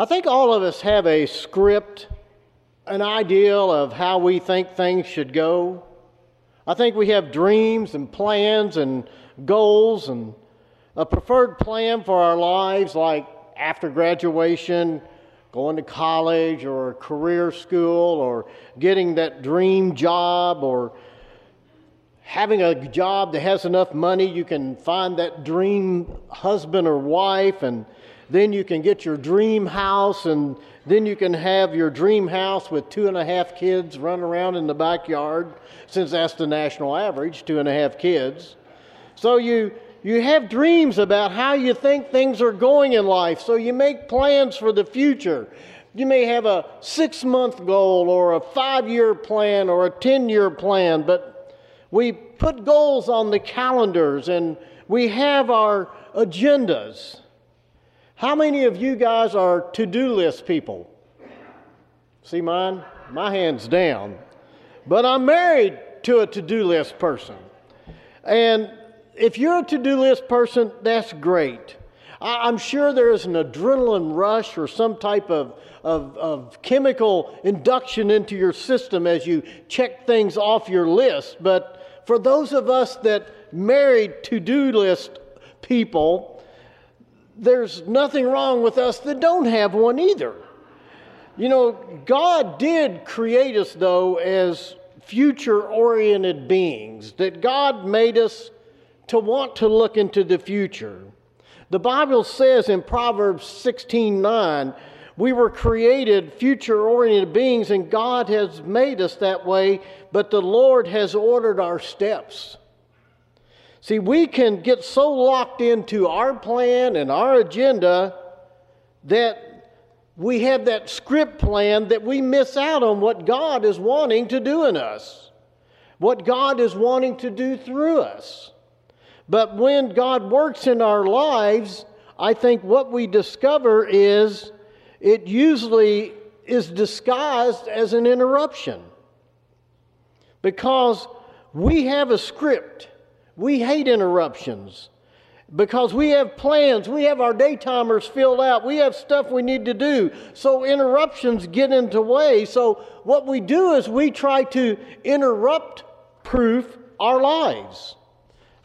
I think all of us have a script, an ideal of how we think things should go. I think we have dreams and plans and goals and a preferred plan for our lives, like after graduation, going to college or career school or getting that dream job or having a job that has enough money you can find that dream husband or wife and then you can get your dream house and then you can have your dream house with two and a half kids running around in the backyard since that's the national average two and a half kids so you you have dreams about how you think things are going in life, so you make plans for the future. You may have a six month goal or a five year plan or a 10 year plan, but we put goals on the calendars and we have our agendas. How many of you guys are to do list people? See mine? My hand's down. But I'm married to a to do list person. And if you're a to do list person, that's great. I'm sure there is an adrenaline rush or some type of, of, of, chemical induction into your system as you check things off your list. But for those of us that married to do list people, there's nothing wrong with us that don't have one either. You know, God did create us, though, as future oriented beings, that God made us to want to look into the future. The Bible says in Proverbs 16 9, we were created future oriented beings, and God has made us that way, but the Lord has ordered our steps. See, we can get so locked into our plan and our agenda that we have that script plan that we miss out on what God is wanting to do in us, what God is wanting to do through us. But when God works in our lives, I think what we discover is it usually is disguised as an interruption. Because we have a script, we hate interruptions. Because we have plans, we have our daytimers filled out, we have stuff we need to do. So interruptions get into the way. So what we do is we try to interrupt proof our lives.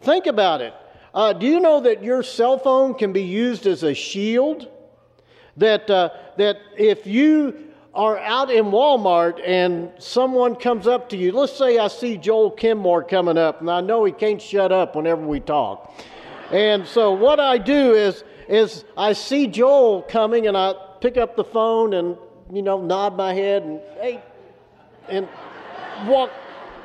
Think about it. Uh, do you know that your cell phone can be used as a shield? That, uh, that if you are out in Walmart and someone comes up to you, let's say I see Joel Kimmore coming up, and I know he can't shut up whenever we talk. And so what I do is, is I see Joel coming, and I pick up the phone and you know nod my head and hey, and walk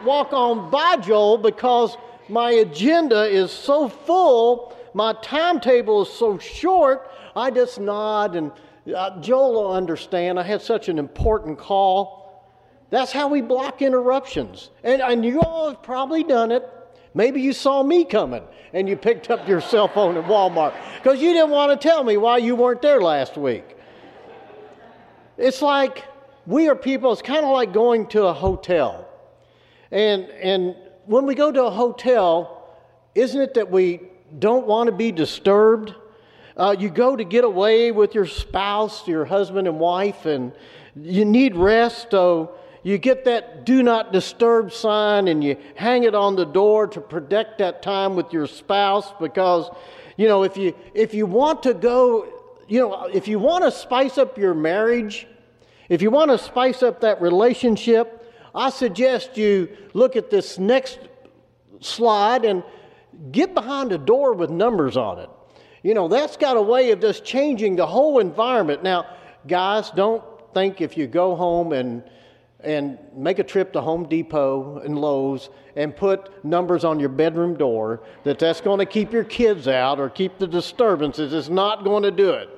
walk on by Joel because my agenda is so full, my timetable is so short, I just nod and uh, Joel will understand. I had such an important call. That's how we block interruptions. And, and you all have probably done it. Maybe you saw me coming and you picked up your cell phone at Walmart because you didn't want to tell me why you weren't there last week. It's like we are people, it's kind of like going to a hotel. And, and when we go to a hotel, isn't it that we don't want to be disturbed? Uh, you go to get away with your spouse, your husband and wife, and you need rest, so you get that do not disturb sign and you hang it on the door to protect that time with your spouse because you know if you if you want to go you know if you want to spice up your marriage if you want to spice up that relationship I suggest you look at this next slide and get behind a door with numbers on it. You know, that's got a way of just changing the whole environment. Now, guys, don't think if you go home and and make a trip to Home Depot and Lowe's and put numbers on your bedroom door that that's going to keep your kids out or keep the disturbances. It's not going to do it.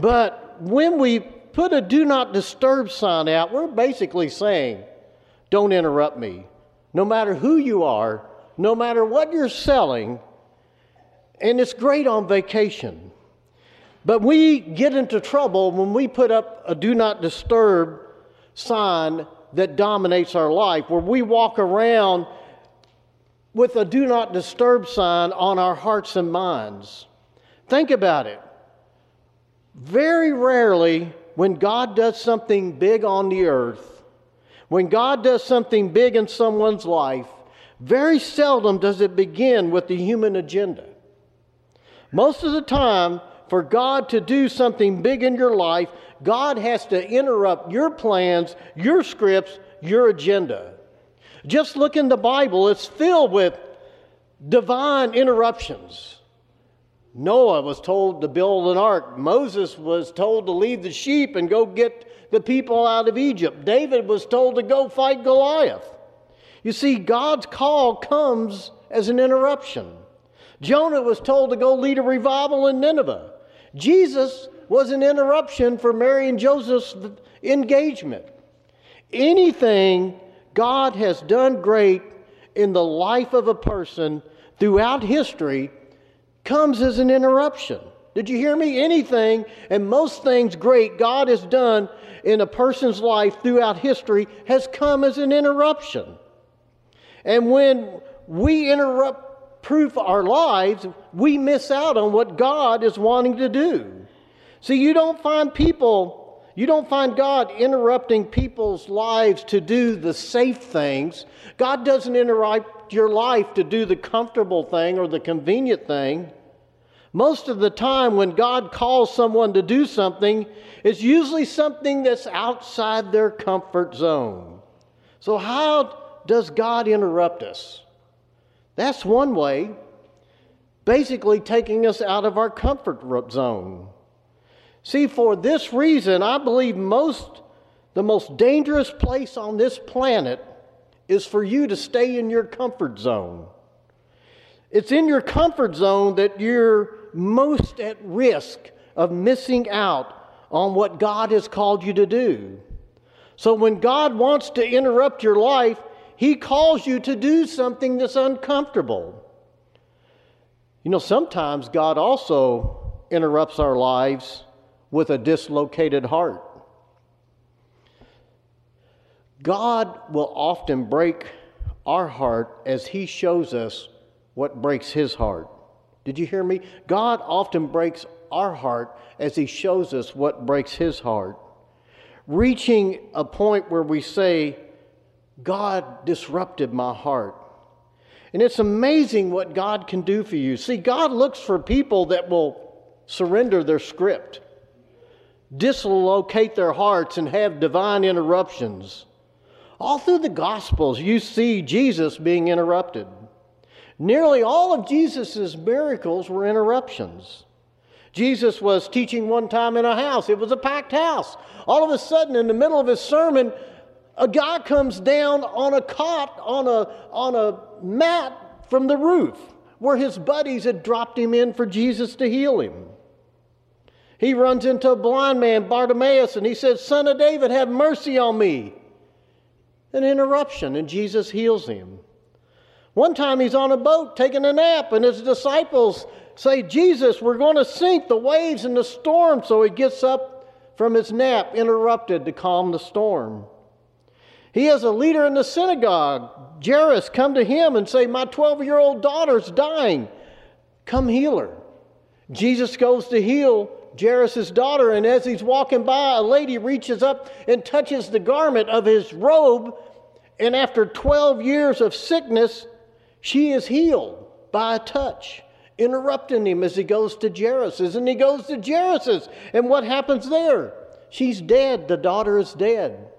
But when we put a do not disturb sign out, we're basically saying, don't interrupt me. No matter who you are, no matter what you're selling, and it's great on vacation. But we get into trouble when we put up a do not disturb sign that dominates our life, where we walk around with a do not disturb sign on our hearts and minds. Think about it. Very rarely, when God does something big on the earth, when God does something big in someone's life, very seldom does it begin with the human agenda. Most of the time, for God to do something big in your life, God has to interrupt your plans, your scripts, your agenda. Just look in the Bible, it's filled with divine interruptions. Noah was told to build an ark. Moses was told to leave the sheep and go get the people out of Egypt. David was told to go fight Goliath. You see, God's call comes as an interruption. Jonah was told to go lead a revival in Nineveh. Jesus was an interruption for Mary and Joseph's engagement. Anything God has done great in the life of a person throughout history comes as an interruption. Did you hear me? Anything and most things great God has done in a person's life throughout history has come as an interruption. And when we interrupt proof our lives, we miss out on what God is wanting to do. See, you don't find people, you don't find God interrupting people's lives to do the safe things. God doesn't interrupt your life to do the comfortable thing or the convenient thing. Most of the time, when God calls someone to do something, it's usually something that's outside their comfort zone. So, how does God interrupt us? That's one way, basically taking us out of our comfort zone. See, for this reason, I believe most the most dangerous place on this planet is for you to stay in your comfort zone. It's in your comfort zone that you're most at risk of missing out on what God has called you to do. So when God wants to interrupt your life, he calls you to do something that's uncomfortable. You know, sometimes God also interrupts our lives with a dislocated heart. God will often break our heart as He shows us what breaks His heart. Did you hear me? God often breaks our heart as He shows us what breaks His heart. Reaching a point where we say, God disrupted my heart. And it's amazing what God can do for you. See, God looks for people that will surrender their script, dislocate their hearts, and have divine interruptions. All through the Gospels, you see Jesus being interrupted. Nearly all of Jesus' miracles were interruptions. Jesus was teaching one time in a house, it was a packed house. All of a sudden, in the middle of his sermon, a guy comes down on a cot, on a, on a mat from the roof where his buddies had dropped him in for Jesus to heal him. He runs into a blind man, Bartimaeus, and he says, Son of David, have mercy on me. An interruption, and Jesus heals him. One time he's on a boat taking a nap, and his disciples say, Jesus, we're going to sink the waves and the storm. So he gets up from his nap, interrupted to calm the storm. He has a leader in the synagogue, Jairus, come to him and say, My 12 year old daughter's dying. Come heal her. Jesus goes to heal Jairus' daughter, and as he's walking by, a lady reaches up and touches the garment of his robe. And after 12 years of sickness, she is healed by a touch, interrupting him as he goes to Jairus's. And he goes to Jairus's. And what happens there? She's dead. The daughter is dead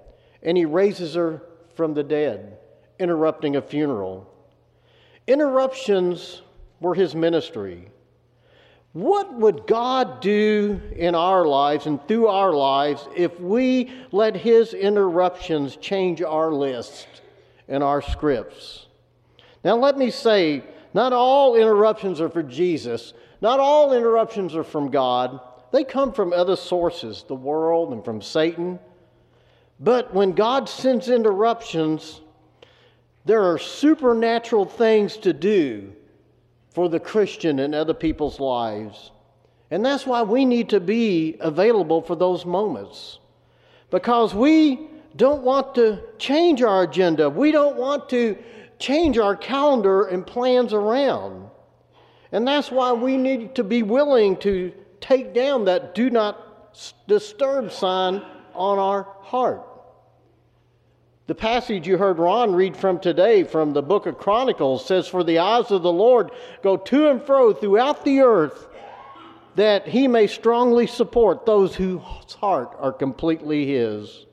and he raises her from the dead, interrupting a funeral. Interruptions were his ministry. What would God do in our lives and through our lives if we let his interruptions change our list and our scripts? Now, let me say, not all interruptions are for Jesus, not all interruptions are from God. They come from other sources, the world and from Satan. But when God sends interruptions, there are supernatural things to do for the Christian in other people's lives. And that's why we need to be available for those moments. Because we don't want to change our agenda. We don't want to change our calendar and plans around. And that's why we need to be willing to take down that do not disturb sign on our heart. The passage you heard Ron read from today from the book of Chronicles says, For the eyes of the Lord go to and fro throughout the earth, that he may strongly support those whose heart are completely his.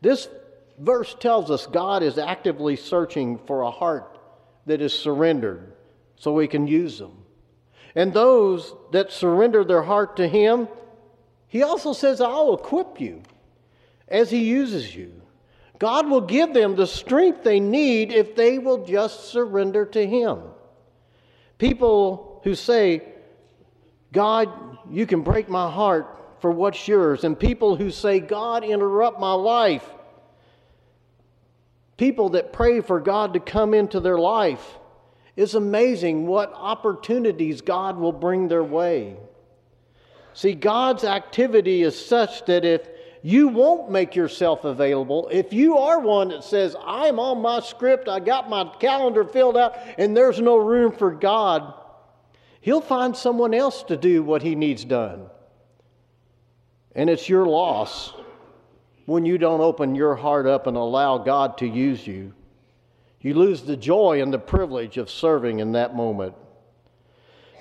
This verse tells us God is actively searching for a heart that is surrendered so we can use them. And those that surrender their heart to him, he also says, I'll equip you as he uses you. God will give them the strength they need if they will just surrender to Him. People who say, God, you can break my heart for what's yours, and people who say, God, interrupt my life. People that pray for God to come into their life. It's amazing what opportunities God will bring their way. See, God's activity is such that if you won't make yourself available. If you are one that says, I'm on my script, I got my calendar filled out, and there's no room for God, He'll find someone else to do what He needs done. And it's your loss when you don't open your heart up and allow God to use you. You lose the joy and the privilege of serving in that moment.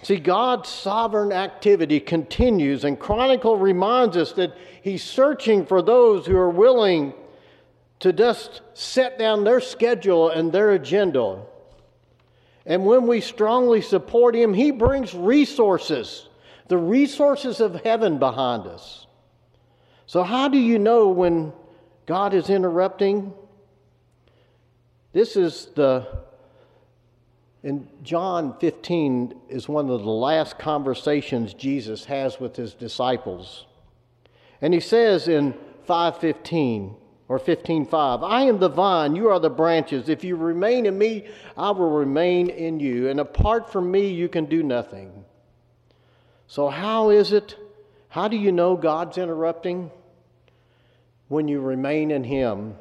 See, God's sovereign activity continues, and Chronicle reminds us that He's searching for those who are willing to just set down their schedule and their agenda. And when we strongly support Him, He brings resources, the resources of heaven behind us. So, how do you know when God is interrupting? This is the in John 15 is one of the last conversations Jesus has with his disciples. And he says in 515 or 15:5, I am the vine, you are the branches. If you remain in me, I will remain in you, and apart from me you can do nothing. So how is it? How do you know God's interrupting? When you remain in him.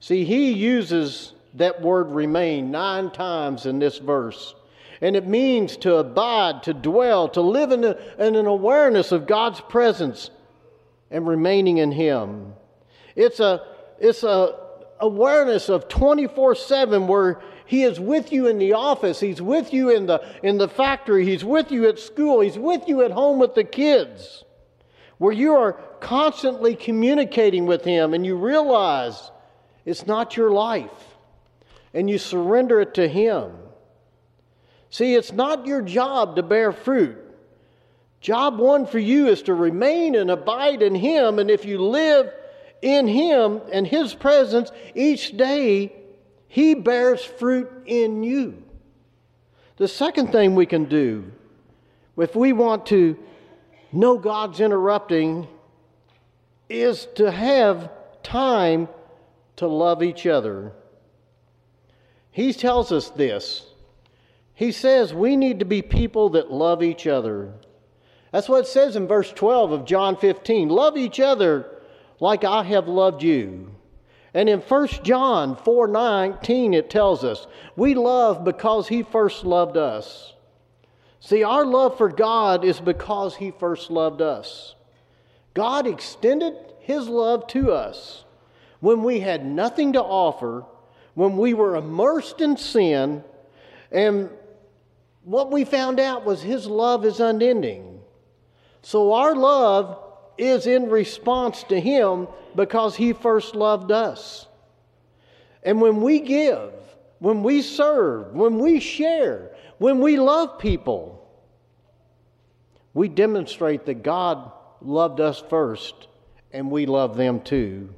See, he uses that word remain nine times in this verse. And it means to abide, to dwell, to live in, a, in an awareness of God's presence and remaining in Him. It's a, it's a awareness of 24 7 where He is with you in the office, He's with you in the, in the factory, He's with you at school, He's with you at home with the kids, where you are constantly communicating with Him and you realize it's not your life and you surrender it to Him. See, it's not your job to bear fruit. Job one for you is to remain and abide in Him, and if you live in Him and His presence each day, He bears fruit in you. The second thing we can do, if we want to know God's interrupting, is to have time to love each other. He tells us this. He says we need to be people that love each other. That's what it says in verse 12 of John 15. Love each other like I have loved you. And in 1 John 4:19 it tells us, we love because he first loved us. See, our love for God is because he first loved us. God extended his love to us when we had nothing to offer when we were immersed in sin, and what we found out was His love is unending. So our love is in response to Him because He first loved us. And when we give, when we serve, when we share, when we love people, we demonstrate that God loved us first and we love them too.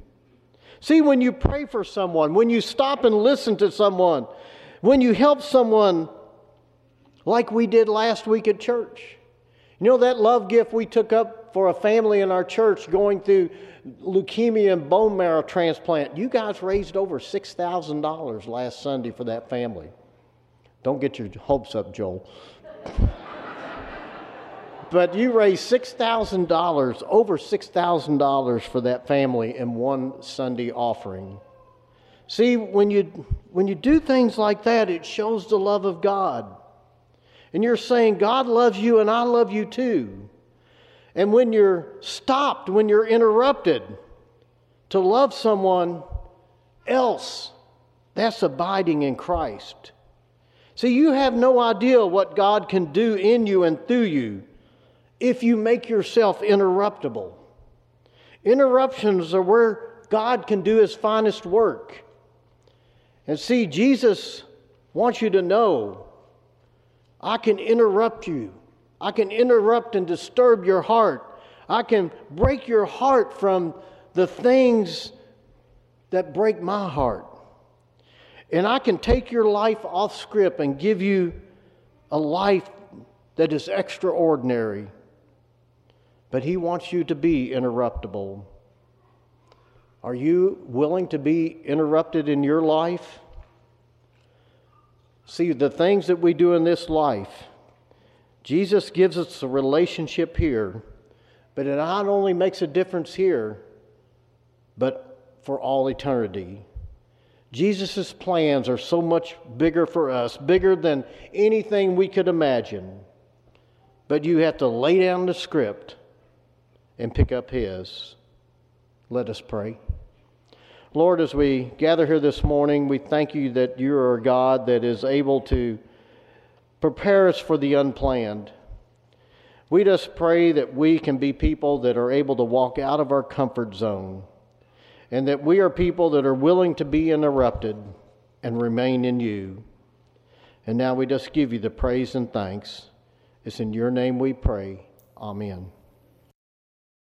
See, when you pray for someone, when you stop and listen to someone, when you help someone, like we did last week at church. You know that love gift we took up for a family in our church going through leukemia and bone marrow transplant? You guys raised over $6,000 last Sunday for that family. Don't get your hopes up, Joel but you raised $6,000, over $6,000 for that family in one Sunday offering. See, when you, when you do things like that, it shows the love of God. And you're saying, God loves you and I love you too. And when you're stopped, when you're interrupted to love someone else, that's abiding in Christ. See, you have no idea what God can do in you and through you if you make yourself interruptible. Interruptions are where God can do his finest work. And see, Jesus wants you to know I can interrupt you. I can interrupt and disturb your heart. I can break your heart from the things that break my heart. And I can take your life off script and give you a life that is extraordinary. But He wants you to be interruptible. Are you willing to be interrupted in your life? See, the things that we do in this life, Jesus gives us a relationship here, but it not only makes a difference here, but for all eternity. Jesus' plans are so much bigger for us, bigger than anything we could imagine. But you have to lay down the script and pick up His. Let us pray. Lord, as we gather here this morning, we thank you that you are a God that is able to prepare us for the unplanned. We just pray that we can be people that are able to walk out of our comfort zone and that we are people that are willing to be interrupted and remain in you. And now we just give you the praise and thanks. It's in your name we pray. Amen.